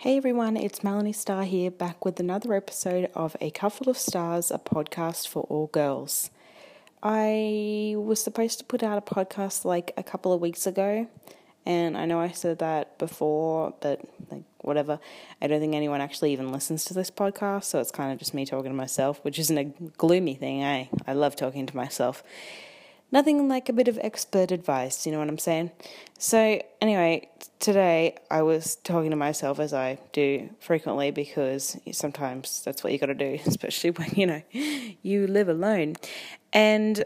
Hey everyone, it's Melanie Starr here, back with another episode of A Couple of Stars, a podcast for all girls. I was supposed to put out a podcast like a couple of weeks ago, and I know I said that before, but like whatever. I don't think anyone actually even listens to this podcast, so it's kind of just me talking to myself, which isn't a gloomy thing, eh? I love talking to myself nothing like a bit of expert advice, you know what I'm saying? So, anyway, today I was talking to myself as I do frequently because sometimes that's what you got to do, especially when, you know, you live alone. And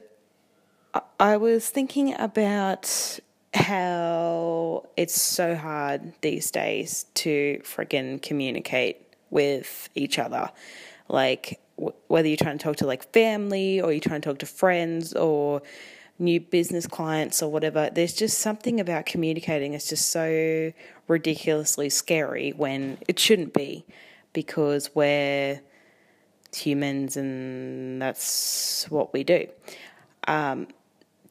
I was thinking about how it's so hard these days to friggin' communicate with each other. Like, whether you're trying to talk to like family or you're trying to talk to friends or new business clients or whatever, there's just something about communicating It's just so ridiculously scary when it shouldn't be because we're humans and that's what we do. Um,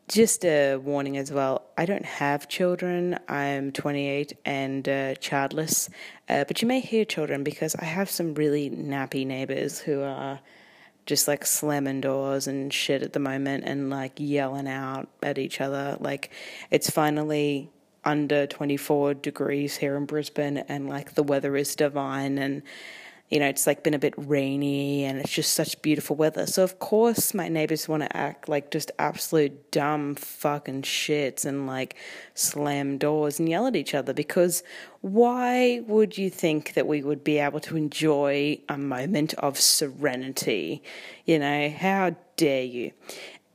just a warning as well I don't have children. I'm 28 and uh, childless, uh, but you may hear children because I have some really nappy neighbors who are just like slamming doors and shit at the moment and like yelling out at each other. Like it's finally under 24 degrees here in Brisbane and like the weather is divine and you know, it's like been a bit rainy and it's just such beautiful weather. So of course my neighbors want to act like just absolute dumb fucking shits and like slam doors and yell at each other because why would you think that we would be able to enjoy a moment of serenity? You know, how dare you?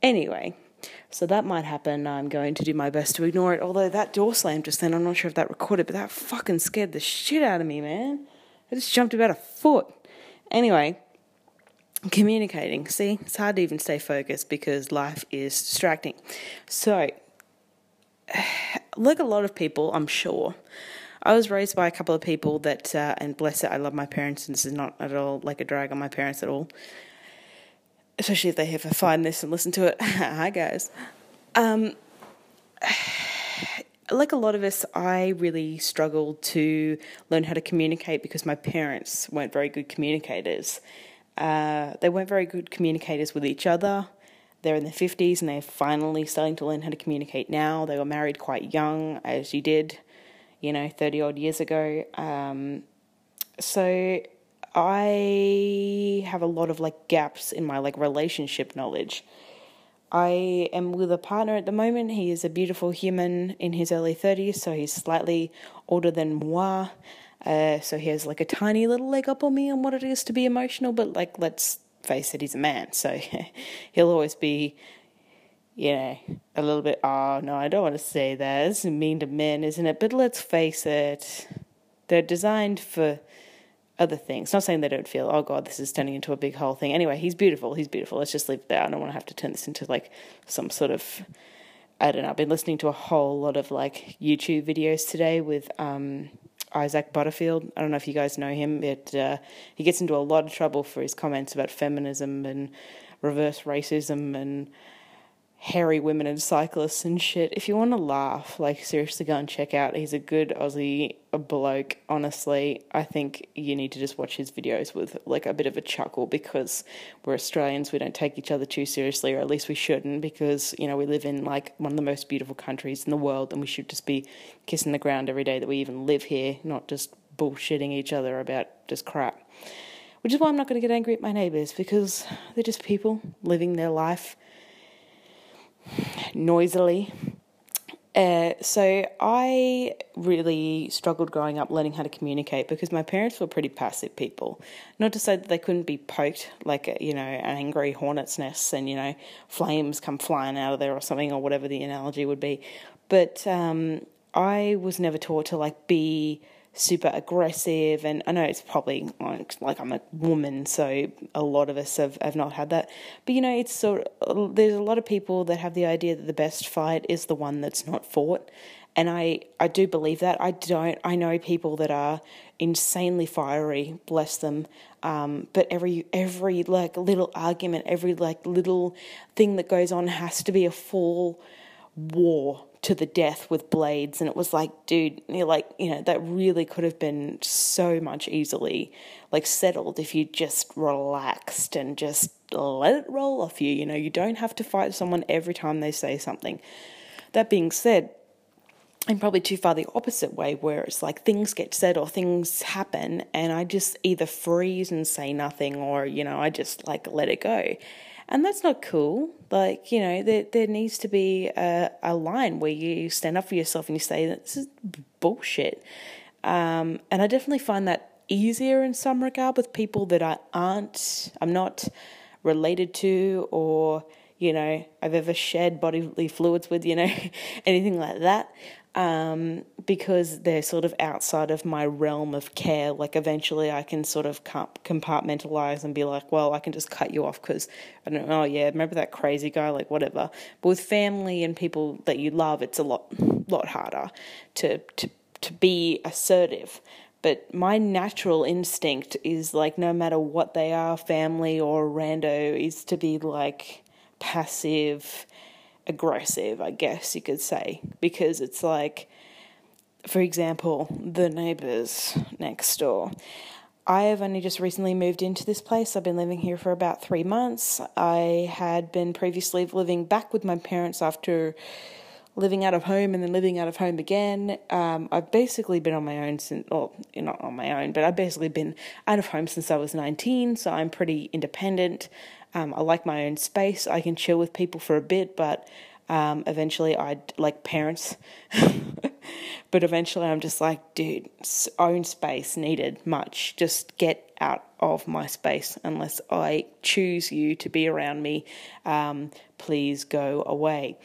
Anyway, so that might happen. I'm going to do my best to ignore it. Although that door slammed just then, I'm not sure if that recorded, but that fucking scared the shit out of me, man. I just jumped about a foot. Anyway, communicating. See, it's hard to even stay focused because life is distracting. So, like a lot of people, I'm sure, I was raised by a couple of people that, uh, and bless it, I love my parents, and this is not at all like a drag on my parents at all. Especially if they ever find this and listen to it. Hi, guys. Um, like a lot of us, I really struggled to learn how to communicate because my parents weren't very good communicators. Uh, they weren't very good communicators with each other. They're in their 50s and they're finally starting to learn how to communicate now. They were married quite young, as you did, you know, 30 odd years ago. Um, so I have a lot of like gaps in my like relationship knowledge. I am with a partner at the moment. He is a beautiful human in his early 30s, so he's slightly older than moi. Uh, so he has like a tiny little leg up on me on what it is to be emotional, but like, let's face it, he's a man, so he'll always be, you know, a little bit, oh no, I don't want to say that. It's mean to men, isn't it? But let's face it, they're designed for other things. Not saying they don't feel, oh God, this is turning into a big whole thing. Anyway, he's beautiful. He's beautiful. Let's just leave it there. I don't want to have to turn this into like some sort of, I don't know. I've been listening to a whole lot of like YouTube videos today with um, Isaac Butterfield. I don't know if you guys know him, but uh, he gets into a lot of trouble for his comments about feminism and reverse racism and hairy women and cyclists and shit. If you want to laugh, like seriously go and check out. He's a good Aussie bloke. Honestly, I think you need to just watch his videos with like a bit of a chuckle because we're Australians. We don't take each other too seriously, or at least we shouldn't, because you know we live in like one of the most beautiful countries in the world, and we should just be kissing the ground every day that we even live here, not just bullshitting each other about just crap. Which is why I'm not going to get angry at my neighbours because they're just people living their life noisily. Uh, so I really struggled growing up learning how to communicate because my parents were pretty passive people. Not to say that they couldn't be poked like a, you know an angry hornet's nest and you know flames come flying out of there or something or whatever the analogy would be, but um, I was never taught to like be super aggressive and I know it's probably like, like I'm a woman so a lot of us have, have not had that. But you know it's sort of, there's a lot of people that have the idea that the best fight is the one that's not fought and I, I do believe that. I don't I know people that are insanely fiery bless them um, but every every like little argument every like little thing that goes on has to be a full war to the death with blades. And it was like, dude, you're like, you know, that really could have been so much easily like settled if you just relaxed and just let it roll off you. You know, you don't have to fight someone every time they say something. That being said, I'm probably too far the opposite way where it's like things get said or things happen and I just either freeze and say nothing or, you know, I just like let it go. And that's not cool. Like, you know, there, there needs to be a, a line where you stand up for yourself and you say, this is bullshit. Um, and I definitely find that easier in some regard with people that I aren't, I'm not related to or, you know, I've ever shared bodily fluids with, you know, anything like that um, because they're sort of outside of my realm of care. Like eventually, I can sort of compartmentalize and be like, well, I can just cut you off because I don't know. Oh yeah, remember that crazy guy? Like whatever. But with family and people that you love, it's a lot, lot harder to to to be assertive. But my natural instinct is like, no matter what they are, family or rando, is to be like passive aggressive, I guess you could say, because it's like, for example, the neighbours next door. I have only just recently moved into this place. I've been living here for about three months. I had been previously living back with my parents after living out of home and then living out of home again. Um, I've basically been on my own since, well, not on my own, but I've basically been out of home since I was 19, so I'm pretty independent. Um, I like my own space. I can chill with people for a bit, but um, eventually I'd like parents. but eventually I'm just like, dude, own space needed much. Just get out of my space unless I choose you to be around me. Um, please go away.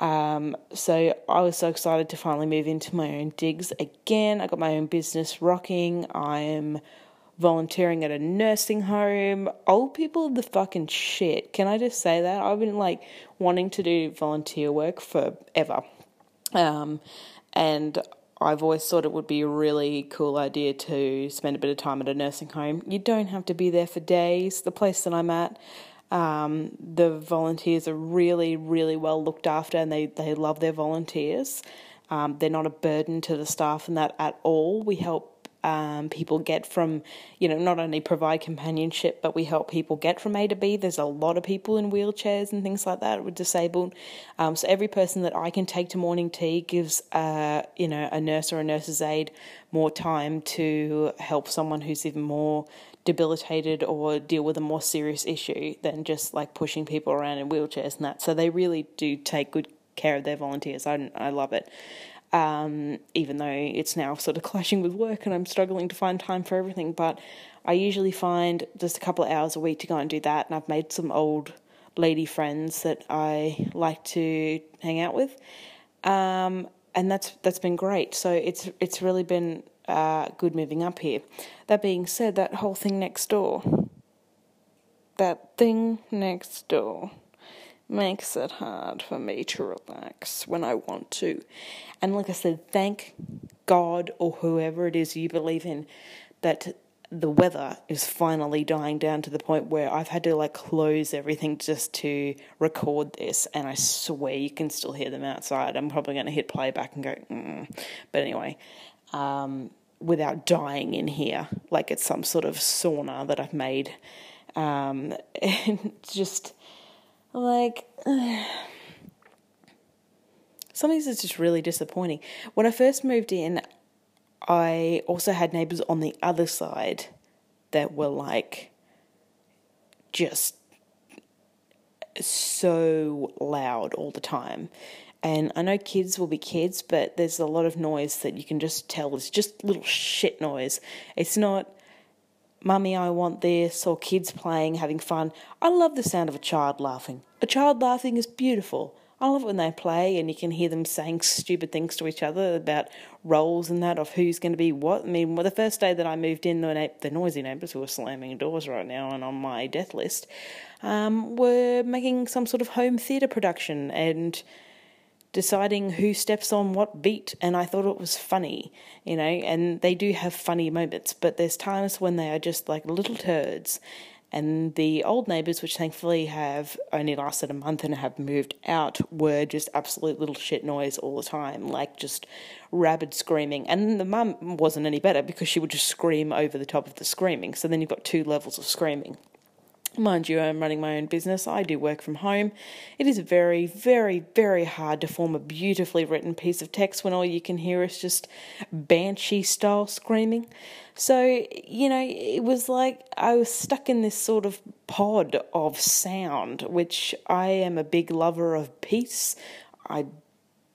Um, so I was so excited to finally move into my own digs again. I got my own business rocking. I'm volunteering at a nursing home. Old people are the fucking shit. Can I just say that? I've been like wanting to do volunteer work forever. Um, and I've always thought it would be a really cool idea to spend a bit of time at a nursing home. You don't have to be there for days. The place that I'm at, um, the volunteers are really, really well looked after and they, they love their volunteers. Um, they're not a burden to the staff and that at all. We help um, people get from, you know, not only provide companionship, but we help people get from A to B. There's a lot of people in wheelchairs and things like that with disabled. Um, so every person that I can take to morning tea gives, uh, you know, a nurse or a nurse's aide more time to help someone who's even more debilitated or deal with a more serious issue than just like pushing people around in wheelchairs and that. So they really do take good care of their volunteers. I, I love it um, even though it's now sort of clashing with work and I'm struggling to find time for everything. But I usually find just a couple of hours a week to go and do that, and I've made some old lady friends that I like to hang out with, um, and that's that's been great. So it's it's really been uh, good moving up here. That being said, that whole thing next door, that thing next door makes it hard for me to relax when I want to. And like I said, thank God or whoever it is you believe in that the weather is finally dying down to the point where I've had to like close everything just to record this, and I swear you can still hear them outside. I'm probably going to hit playback and go, mm. but anyway, um, without dying in here, like it's some sort of sauna that I've made. Um, and just like, some things is just really disappointing. When I first moved in, I also had neighbours on the other side that were like just so loud all the time. And I know kids will be kids, but there's a lot of noise that you can just tell it's just little shit noise. It's not mummy, I want this, or kids playing, having fun. I love the sound of a child laughing. A child laughing is beautiful. I love it when they play and you can hear them saying stupid things to each other about roles and that of who's going to be what. I mean, well, the first day that I moved in, the, the noisy neighbours who are slamming doors right now and on my death list um, were making some sort of home theatre production and deciding who steps on what beat and I thought it was funny, you know, and they do have funny moments, but there's times when they are just like little turds And the old neighbours, which thankfully have only lasted a month and have moved out, were just absolute little shit noise all the time, like just rabid screaming. And the mum wasn't any better because she would just scream over the top of the screaming. So then you've got two levels of screaming. Mind you, I'm running my own business. I do work from home. It is very, very, very hard to form a beautifully written piece of text when all you can hear is just banshee style screaming. So, you know, it was like I was stuck in this sort of pod of sound, which I am a big lover of peace. I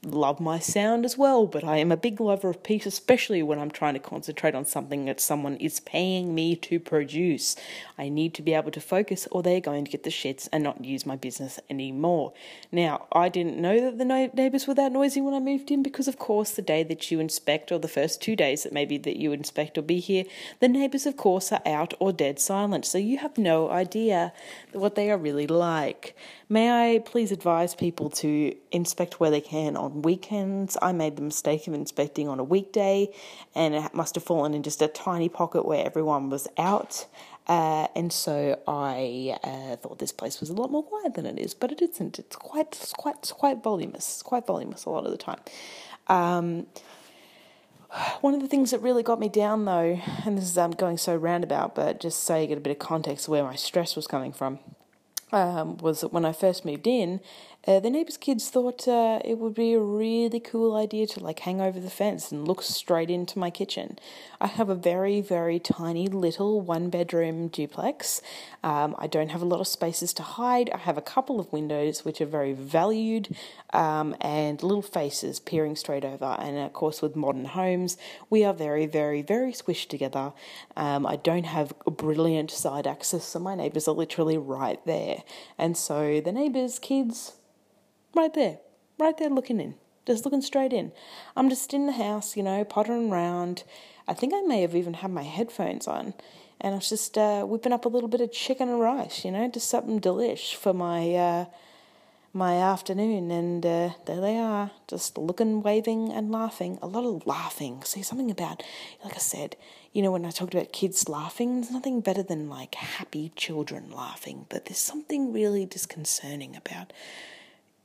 love my sound as well, but I am a big lover of peace, especially when I'm trying to concentrate on something that someone is paying me to produce. I need to be able to focus, or they're going to get the shits and not use my business anymore. Now, I didn't know that the neighbours were that noisy when I moved in because, of course, the day that you inspect, or the first two days that maybe that you inspect or be here, the neighbours, of course, are out or dead silent. So you have no idea what they are really like. May I please advise people to inspect where they can on weekends? I made the mistake of inspecting on a weekday, and it must have fallen in just a tiny pocket where everyone was out. Uh, and so I uh, thought this place was a lot more quiet than it is, but it isn't. It's quite, it's quite, it's quite voluminous. It's quite voluminous a lot of the time. Um, one of the things that really got me down, though, and this is um, going so roundabout, but just so you get a bit of context of where my stress was coming from, um, was that when I first moved in, uh, the neighbours' kids thought uh, it would be a really cool idea to like hang over the fence and look straight into my kitchen. I have a very, very tiny little one bedroom duplex. Um, I don't have a lot of spaces to hide. I have a couple of windows which are very valued um, and little faces peering straight over. And of course, with modern homes, we are very, very, very squished together. Um, I don't have brilliant side access, so my neighbours are literally right there. And so the neighbours' kids, right there, right there looking in, just looking straight in. I'm just in the house, you know, pottering around. I think I may have even had my headphones on, and I was just uh, whipping up a little bit of chicken and rice, you know, just something delish for my uh, my afternoon. And uh, there they are, just looking, waving, and laughing. A lot of laughing. See, something about, like I said, you know, when I talked about kids laughing, there's nothing better than like happy children laughing, but there's something really disconcerting about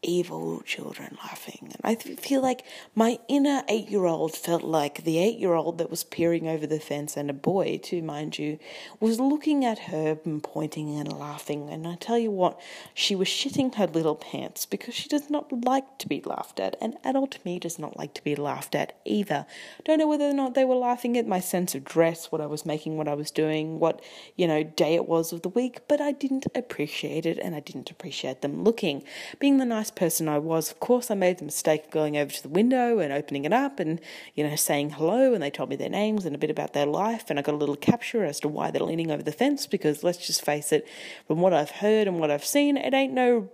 evil children laughing. And I feel like my inner eight year old felt like the eight year old that was peering over the fence, and a boy, too, mind you, was looking at her and pointing and laughing. And I tell you what, she was shitting her little pants because she does not like to be laughed at. And adult me does not like to be laughed at either. Don't know whether or not they were laughing at my sense of dress, what I was making, what I was doing, what, you know, day it was of the week, but I didn't appreciate it and I didn't appreciate them looking. Being the nice person I was, of course, I made the mistake of going over to the window and opening it up and, you know, saying hello. And they told me their names and a bit about their life. And I got a little capture as to why they're leaning over the fence because let's just face it, from what I've heard and what I've seen, it ain't no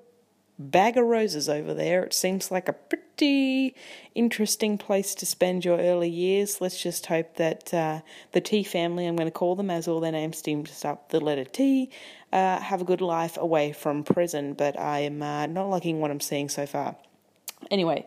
bag of roses over there. It seems like a pretty interesting place to spend your early years. Let's just hope that uh, the T family, I'm going to call them as all their names seem to start with the letter T, uh, have a good life away from prison. But I am uh, not liking what I'm seeing so far. Anyway,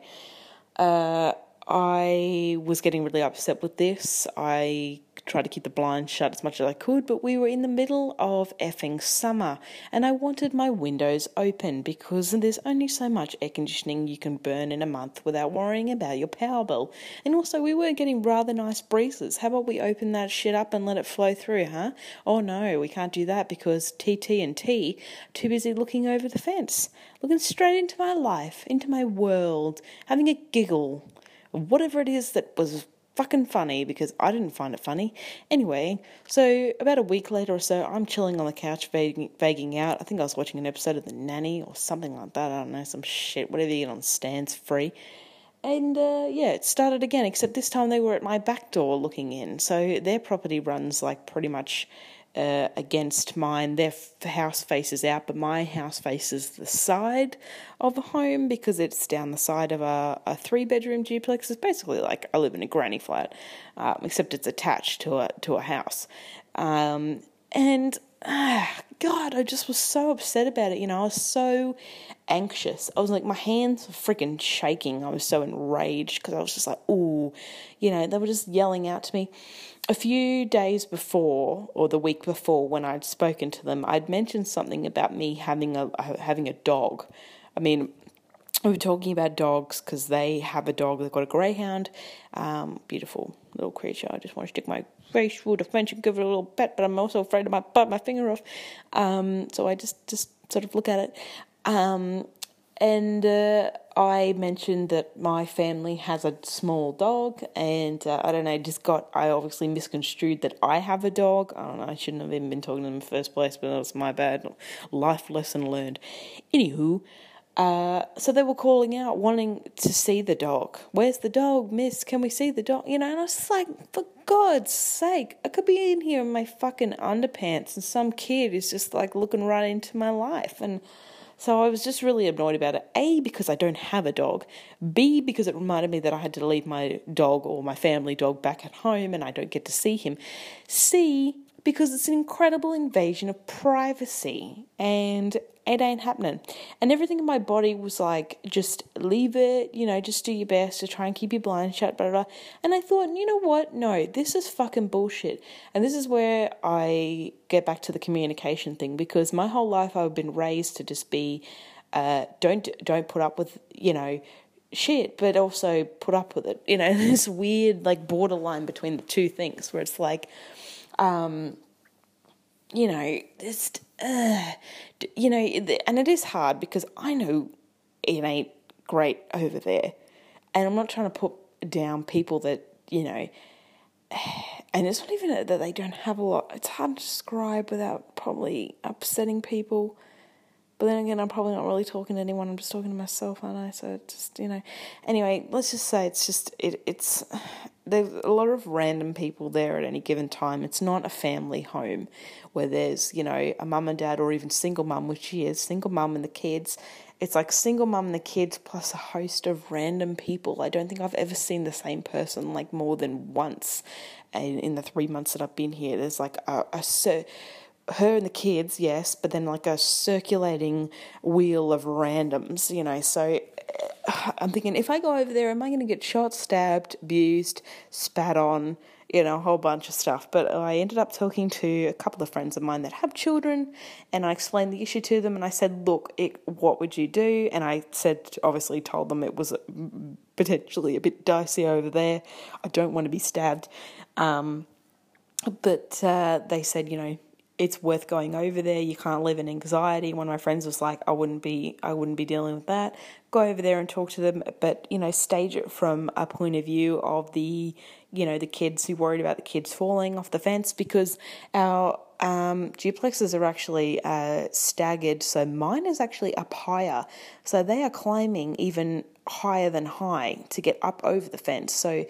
uh, I was getting really upset with this. I tried to keep the blinds shut as much as I could, but we were in the middle of effing summer and I wanted my windows open because there's only so much air conditioning you can burn in a month without worrying about your power bill. And also, we were getting rather nice breezes. How about we open that shit up and let it flow through, huh? Oh no, we can't do that because TT and T too busy looking over the fence, looking straight into my life, into my world, having a giggle whatever it is that was fucking funny because I didn't find it funny. Anyway, so about a week later or so, I'm chilling on the couch, vaguing, out. I think I was watching an episode of The Nanny or something like that. I don't know, some shit, whatever you get on Stan's free. And uh, yeah, it started again, except this time they were at my back door looking in. So their property runs like pretty much uh, against mine. Their house faces out, but my house faces the side of a home because it's down the side of a, a three bedroom duplex. It's basically like I live in a granny flat, um, except it's attached to a to a house. Um, and ah, God, I just was so upset about it. You know, I was so anxious. I was like, my hands were freaking shaking. I was so enraged because I was just like, ooh, you know, they were just yelling out to me. A few days before, or the week before, when I'd spoken to them, I'd mentioned something about me having a having a dog. I mean, we were talking about dogs because they have a dog. They've got a greyhound, um, beautiful little creature. I just want to stick my face through the fence and give it a little pet, but I'm also afraid I might bite my finger off. Um, so I just just sort of look at it. Um, and uh, I mentioned that my family has a small dog, and uh, I don't know, just got, I obviously misconstrued that I have a dog. I don't know, I shouldn't have even been talking to them in the first place, but that was my bad life lesson learned. Anywho, uh, so they were calling out, wanting to see the dog. Where's the dog, miss? Can we see the dog? You know, and I was like, for God's sake, I could be in here in my fucking underpants, and some kid is just like looking right into my life. And so I was just really annoyed about it. A, because I don't have a dog. B, because it reminded me that I had to leave my dog or my family dog back at home and I don't get to see him. C, because it's an incredible invasion of privacy and it ain't happening. And everything in my body was like, just leave it, you know, just do your best to try and keep your blind shut, blah, blah, blah. And I thought, you know what? No, this is fucking bullshit. And this is where I get back to the communication thing because my whole life I've been raised to just be, uh, don't, don't put up with, you know, shit, but also put up with it. You know, this weird, like, borderline between the two things where it's like, um, you know, just, uh, you know, and it is hard because I know it ain't great over there. And I'm not trying to put down people that, you know, and it's not even that they don't have a lot. It's hard to describe without probably upsetting people. But then again, I'm probably not really talking to anyone. I'm just talking to myself, aren't I? So just you know. Anyway, let's just say it's just it. It's there's a lot of random people there at any given time. It's not a family home where there's you know a mum and dad or even single mum, which she is single mum and the kids. It's like single mum and the kids plus a host of random people. I don't think I've ever seen the same person like more than once, in, in the three months that I've been here. There's like a, a her and the kids, yes, but then like a circulating wheel of randoms, you know. So I'm thinking, if I go over there, am I going to get shot, stabbed, abused, spat on, you know, a whole bunch of stuff? But I ended up talking to a couple of friends of mine that have children, and I explained the issue to them, and I said, look, it, what would you do? And I said, obviously, told them it was potentially a bit dicey over there. I don't want to be stabbed. Um, but uh, they said, you know, it's worth going over there. You can't live in anxiety. One of my friends was like, I wouldn't be I wouldn't be dealing with that. Go over there and talk to them, but you know, stage it from a point of view of the you know, the kids who worried about the kids falling off the fence because our um, duplexes are actually uh, staggered. So mine is actually up higher. So they are climbing even higher than high to get up over the fence. So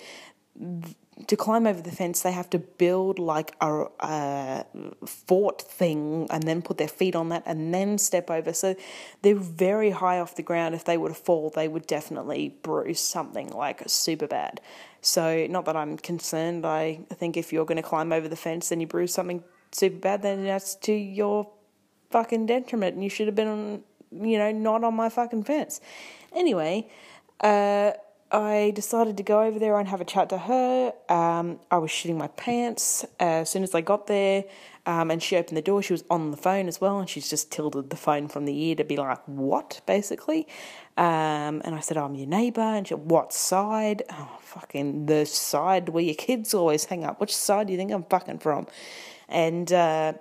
to climb over the fence, they have to build like a, a, fort thing and then put their feet on that and then step over. So they're very high off the ground. If they were to fall, they would definitely bruise something like super bad. So, not that I'm concerned. I think if you're going to climb over the fence and you bruise something super bad, then that's to your fucking detriment and you should have been on, you know, not on my fucking fence. Anyway, uh, I decided to go over there and have a chat to her. Um, I was shitting my pants uh, as soon as I got there, um, and she opened the door. She was on the phone as well, and she's just tilted the phone from the ear to be like, "What?" basically. Um, and I said, "I'm your neighbour," and she, "What side?" Oh, fucking the side where your kids always hang up. Which side do you think I'm fucking from? And uh,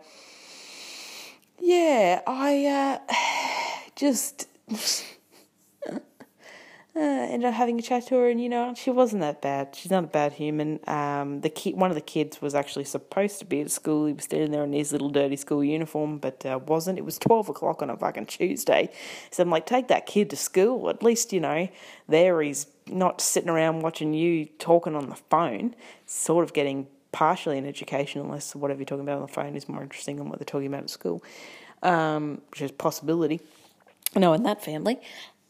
yeah, I uh, just uh, ended up having a chat to her, and you know, she wasn't that bad. She's not a bad human. Um, the kid, one of the kids was actually supposed to be at school. He was standing there in his little dirty school uniform, but uh, wasn't. It was twelve o'clock on a fucking Tuesday, so I'm like, take that kid to school. At least you know, there he's not sitting around watching you talking on the phone, sort of getting partially an education, unless whatever you're talking about on the phone is more interesting than what they're talking about at school, um, which is possibility. No, in that family.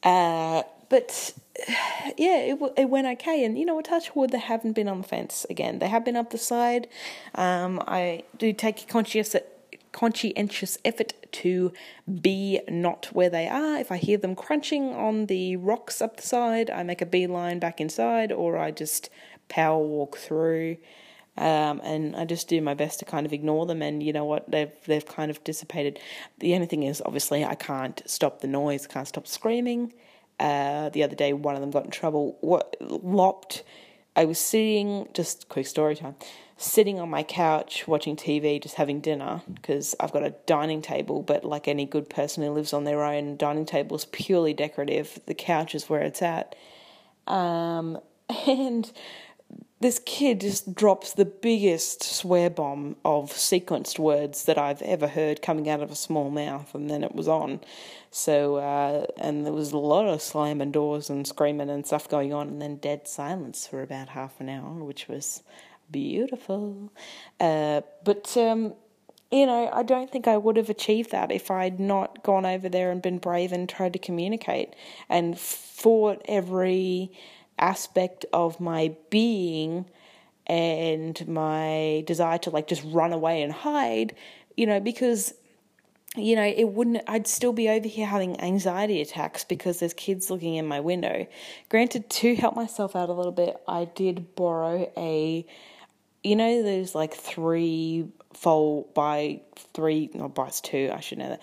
Uh, but yeah, it, it went okay. And you know, a touch wood, they haven't been on the fence again. They have been up the side. Um, I do take conscious conscientious effort to be not where they are. If I hear them crunching on the rocks up the side, I make a beeline back inside, or I just power walk through. Um, and I just do my best to kind of ignore them. And you know what? They've they've kind of dissipated. The only thing is, obviously, I can't stop the noise. Can't stop screaming. Uh, the other day, one of them got in trouble. What lopped? I was sitting. Just quick story time. Sitting on my couch watching TV, just having dinner because I've got a dining table. But like any good person who lives on their own, dining table is purely decorative. The couch is where it's at. Um, and this kid just drops the biggest swear bomb of sequenced words that I've ever heard coming out of a small mouth, and then it was on. So, uh, and there was a lot of slamming doors and screaming and stuff going on, and then dead silence for about half an hour, which was beautiful. Uh, but, um, you know, I don't think I would have achieved that if I'd not gone over there and been brave and tried to communicate and fought every aspect of my being and my desire to like just run away and hide, you know, because you know, it wouldn't, I'd still be over here having anxiety attacks because there's kids looking in my window. Granted, to help myself out a little bit, I did borrow a, you know, there's like three fold by three, not by two, I should know that,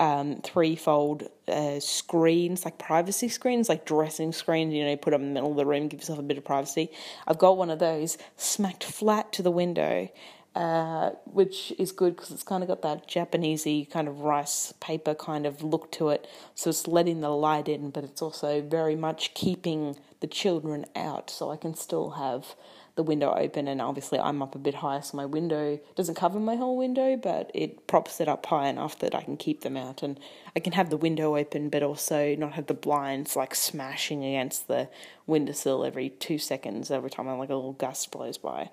um, three-fold uh, screens, like privacy screens, like dressing screens. You know, you put them in the middle of the room, give yourself a bit of privacy. I've got one of those smacked flat to the window, uh, which is good because it's kind of got that Japanesey kind of rice paper kind of look to it. So it's letting the light in, but it's also very much keeping the children out. So I can still have the window open and obviously I'm up a bit higher so my window doesn't cover my whole window but it props it up high enough that I can keep them out and I can have the window open but also not have the blinds like smashing against the windowsill every two seconds every time like a little gust blows by.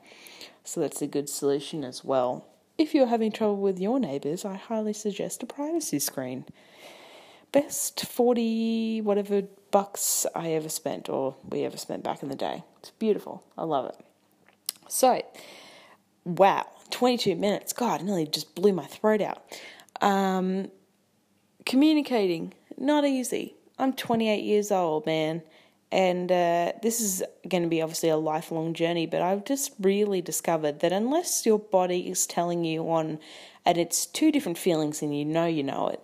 So that's a good solution as well. If you're having trouble with your neighbours, I highly suggest a privacy screen. Best 40 whatever bucks I ever spent or we ever spent back in the day. It's beautiful. I love it. So, wow, 22 minutes. God, nearly just blew my throat out. Um, communicating, not easy. I'm 28 years old, man. And uh, this is going to be obviously a lifelong journey, but I've just really discovered that unless your body is telling you on, and it's two different feelings and you know you know it,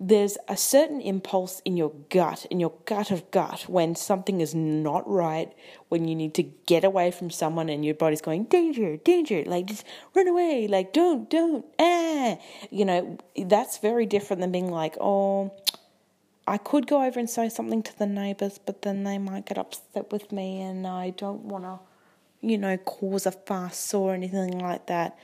there's a certain impulse in your gut, in your gut of gut, when something is not right, when you need to get away from someone and your body's going, danger, danger, like just run away, like don't, don't, ah. You know, that's very different than being like, oh, I could go over and say something to the neighbours, but then they might get upset with me and I don't want to, you know, cause a fuss or anything like that.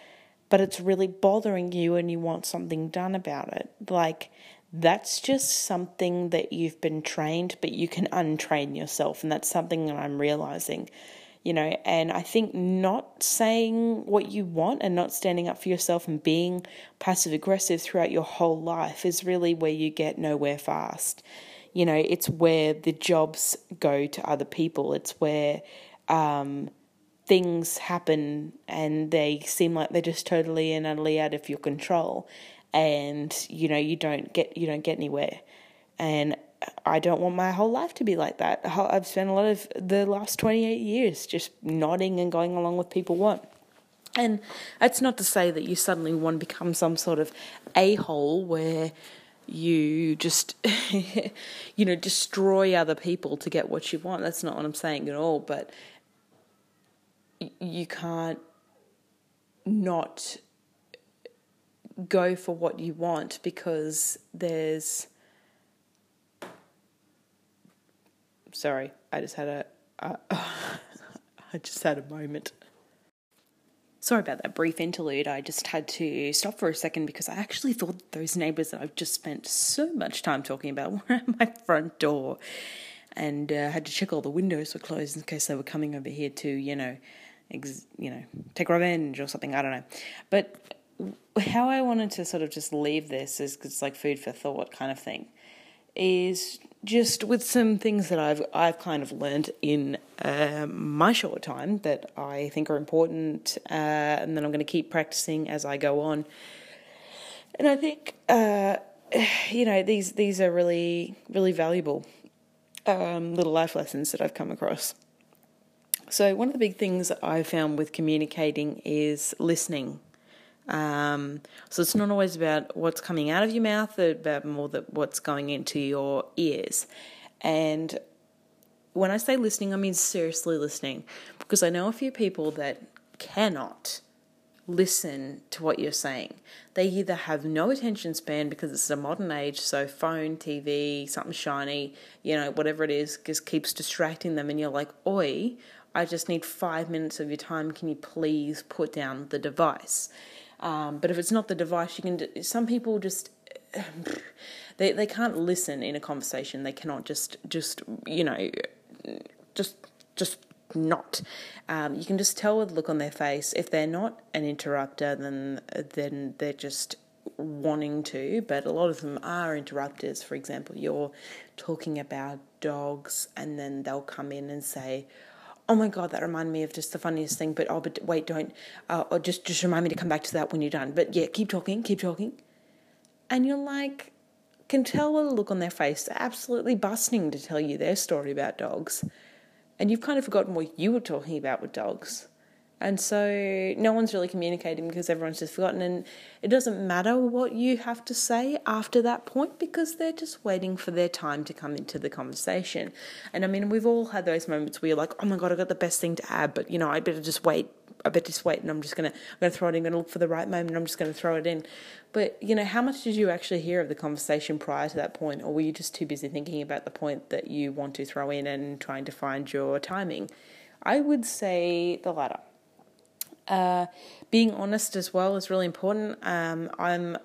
But it's really bothering you and you want something done about it. Like, that's just something that you've been trained, but you can untrain yourself. And that's something that I'm realizing, you know. And I think not saying what you want and not standing up for yourself and being passive aggressive throughout your whole life is really where you get nowhere fast. You know, it's where the jobs go to other people, it's where, um, things happen and they seem like they're just totally and utterly out of your control and you know you don't get you don't get anywhere and I don't want my whole life to be like that. I've spent a lot of the last 28 years just nodding and going along with people want. And that's not to say that you suddenly want to become some sort of a hole where you just, you know, destroy other people to get what you want. That's not what I'm saying at all. But you can't not go for what you want because there's sorry i just had a uh, I just had a moment. Sorry about that brief interlude. I just had to stop for a second because i actually thought those neighbors that i've just spent so much time talking about were at my front door and uh, had to check all the windows were closed in case they were coming over here to you know ex- you know take revenge or something. I don't know. But how I wanted to sort of just leave this is it's like food for thought kind of thing is just with some things that I've I've kind of learned in uh, my short time that I think are important, uh, and then I'm going to keep practicing as I go on. And I think uh, you know these these are really really valuable um, little life lessons that I've come across. So, one of the big things I found with communicating is listening. Um, so, it's not always about what's coming out of your mouth, but more that what's going into your ears. And when I say listening, I mean seriously listening, because I know a few people that cannot listen to what you're saying. They either have no attention span because it's a modern age, so phone, TV, something shiny, you know, whatever it is, just keeps distracting them, and you're like, oi, I just need five minutes of your time. Can you please put down the device? Um, but if it's not the device, you can. Some people just. They, they can't listen in a conversation. They cannot just just you know just just not. Um, you can just tell with look on their face. If they're not an interrupter, then then they're just wanting to. But a lot of them are interrupters. For example, you're talking about dogs, and then they'll come in and say. Oh my god, that reminded me of just the funniest thing. But oh, but wait, don't. Uh, or just just remind me to come back to that when you're done. But yeah, keep talking, keep talking. And you're like, can tell with a look on their face, they're absolutely busting to tell you their story about dogs and you've kind of forgotten what you were talking about with dogs. And so no one's really communicating because everyone's just forgotten. And it doesn't matter what you have to say after that point because they're just waiting for their time to come into the conversation. And I mean, we've all had those moments where you're like, oh my God, I got the best thing to add, but you know, I better just wait. I better just wait and I'm just to, I'm to throw it in, I'm to look for the right moment I'm just to throw it in. But, you know, how much did you actually hear of the conversation prior to that point? Or were you just too busy thinking about the point that you want to throw in and trying to find your timing? I would say the latter. Uh, being honest as well is really important. Um, I'm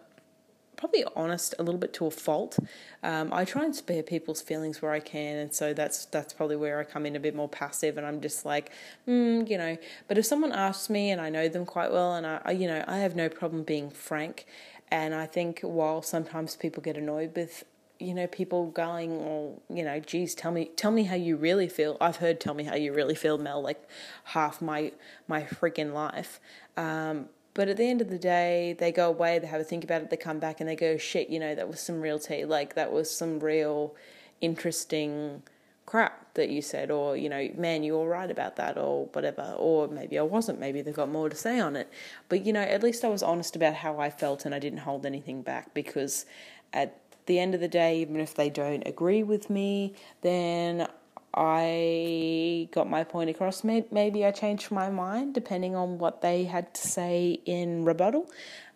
probably honest a little bit to a fault. Um, I try and spare people's feelings where I can, and so that's that's probably where I come in a bit more passive, and I'm just like, mm, you know. But if someone asks me, and I know them quite well, and I, I, you know, I have no problem being frank. And I think while sometimes people get annoyed with you know, people going, well, you know, geez, tell me, tell me how you really feel. I've heard "tell me how you really feel," Mel, like half my my freaking life. Um, but at the end of the day, they go away, they have a think about it, they come back and they go, shit, you know, that was some real tea. Like that was some real interesting crap that you said, or you know, man, you were right about that, or whatever, or maybe I wasn't. Maybe they've got more to say on it. But you know, at least I was honest about how I felt, and I didn't hold anything back because at the end of the day, even if they don't agree with me, then I got my point across. Maybe I changed my mind depending on what they had to say in rebuttal.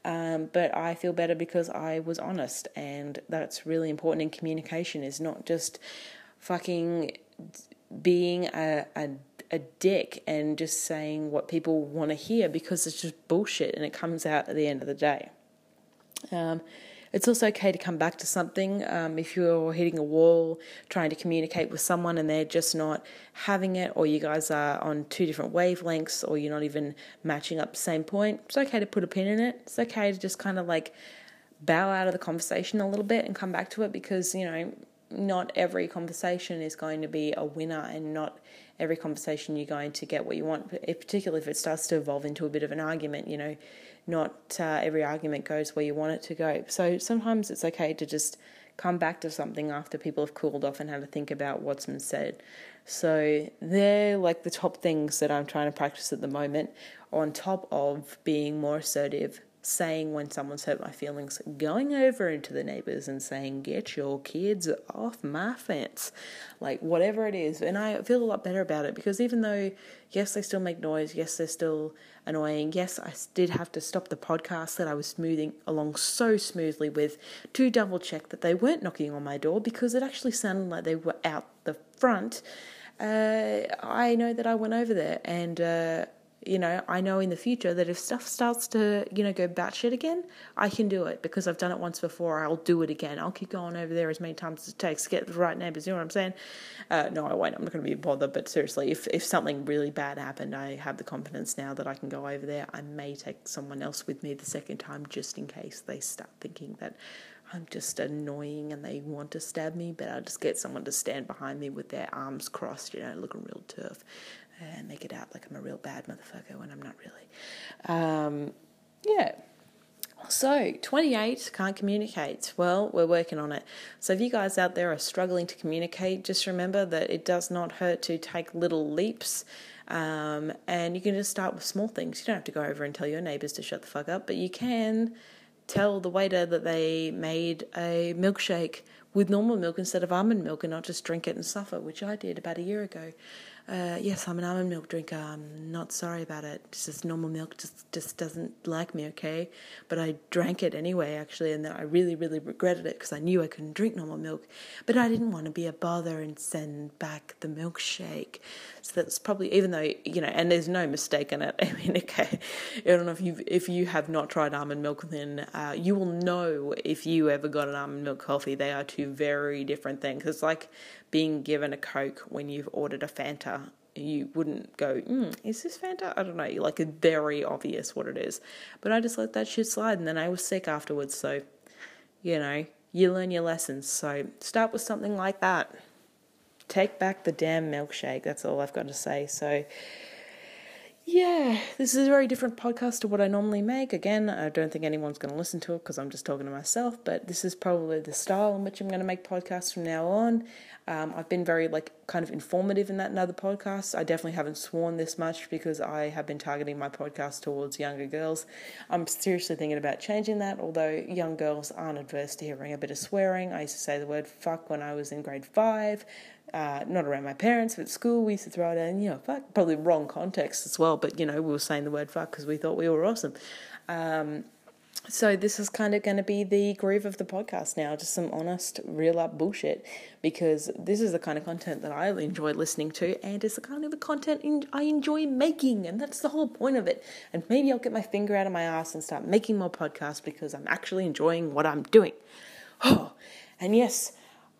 Um, but I feel better because I was honest, and that's really important in communication. Is not just fucking being a, a a dick and just saying what people want to hear because it's just bullshit and it comes out at the end of the day. Um, it's also okay to come back to something um, if you're hitting a wall, trying to communicate with someone and they're just not having it, or you guys are on two different wavelengths, or you're not even matching up the same point. It's okay to put a pin in it. It's okay to just kind of like bow out of the conversation a little bit and come back to it because, you know, not every conversation is going to be a winner and not every conversation you're going to get what you want, particularly if it starts to evolve into a bit of an argument, you know not uh, every argument goes where you want it to go. So sometimes it's okay to just come back to something after people have cooled off and have a think about what's been said. So they're like the top things that I'm trying to practice at the moment, on top of being more assertive, saying when someone's hurt my feelings, going over into the neighbors and saying, Get your kids off my fence. Like, whatever it is. And I feel a lot better about it because even though, yes, they still make noise, yes, they're still annoying, yes, I did have to stop the podcast that I was smoothing along so smoothly with to double check that they weren't knocking on my door because it actually sounded like they were out the front. Uh, I know that I went over there and, uh, you know, I know in the future that if stuff starts to, you know, go batshit again, I can do it because I've done it once before. I'll do it again. I'll keep going over there as many times as it takes to get the right neighbors. You know what I'm saying? Uh, no, I won't. I'm not going to be bothered. But seriously, if, if something really bad happened, I have the confidence now that I can go over there. I may take someone else with me the second time just in case they start thinking that I'm just annoying and they want to stab me, but I'll just get someone to stand behind me with their arms crossed, you know, looking real tough and make it out like I'm a real bad motherfucker when I'm not really. Um, yeah. So, 28 can't communicate. Well, we're working on it. So, if you guys out there are struggling to communicate, just remember that it does not hurt to take little leaps Um, and you can just start with small things. You don't have to go over and tell your neighbors to shut the fuck up, but you can tell the waiter that they made a milkshake with normal milk instead of almond milk and not just drink it and suffer, which I did about a year ago. Uh, yes, I'm an almond milk drinker. I'm not sorry about it. It's just normal milk just just doesn't like me, okay? But I drank it anyway, actually, and then I really, really regretted it because I knew I couldn't drink normal milk. But I didn't want to be a bother and send back the milkshake. So that's probably even though you know, and there's no mistake in it. I mean, okay, I don't know if you if you have not tried almond milk, then uh, you will know if you ever got an almond milk coffee. They are two very different things. It's like being given a Coke when you've ordered a Fanta. You wouldn't go, mm, is this Fanta? I don't know. Like, very obvious what it is. But I just let that shit slide, and then I was sick afterwards. So, you know, you learn your lessons. So, start with something like that. Take back the damn milkshake. That's all I've got to say. So, yeah, this is a very different podcast to what I normally make. Again, I don't think anyone's going to listen to it because I'm just talking to myself, but this is probably the style in which I'm going to make podcasts from now on. Um, I've been very like kind of informative in that in other podcasts. I definitely haven't sworn this much because I have been targeting my podcast towards younger girls. I'm seriously thinking about changing that, although young girls aren't adverse to hearing a bit of swearing. I used to say the word fuck when I was in grade five uh, not around my parents, but school we used to throw it in, you know, fuck, probably wrong context as well, but you know, we were saying the word fuck because we thought we were awesome. Um, so this is kind of going to be the groove of the podcast now, just some honest, real up bullshit, because this is the kind of content that I enjoy listening to, and it's the kind of the content I enjoy making, and that's the whole point of it. And maybe I'll get my finger out of my ass and start making more podcasts because I'm actually enjoying what I'm doing. Oh, and yes,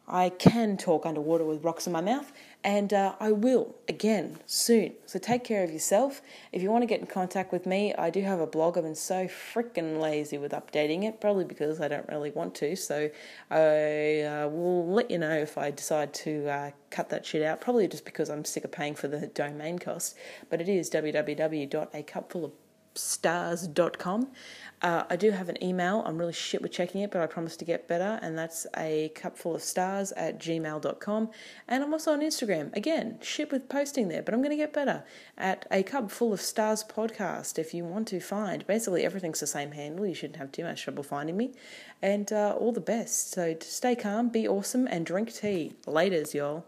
I can talk underwater with rocks in my mouth, and uh, I will again soon. So take care of yourself. If you want to get in contact with me, I do have a blog. I've been so freaking lazy with updating it, probably because I don't really want to. So I uh, will let you know if I decide to uh, cut that shit out, probably just because I'm sick of paying for the domain cost. But it is www.acupfulofstars.com. Uh, I do have an email. I'm really shit with checking it, but I promise to get better. And that's a cupful of stars at gmail.com. And I'm also on Instagram. Again, shit with posting there, but I'm going to get better at a cupful of stars podcast. If you want to find, basically everything's the same handle. You shouldn't have too much trouble finding me. And uh, all the best. So stay calm, be awesome, and drink tea. Laters, y'all.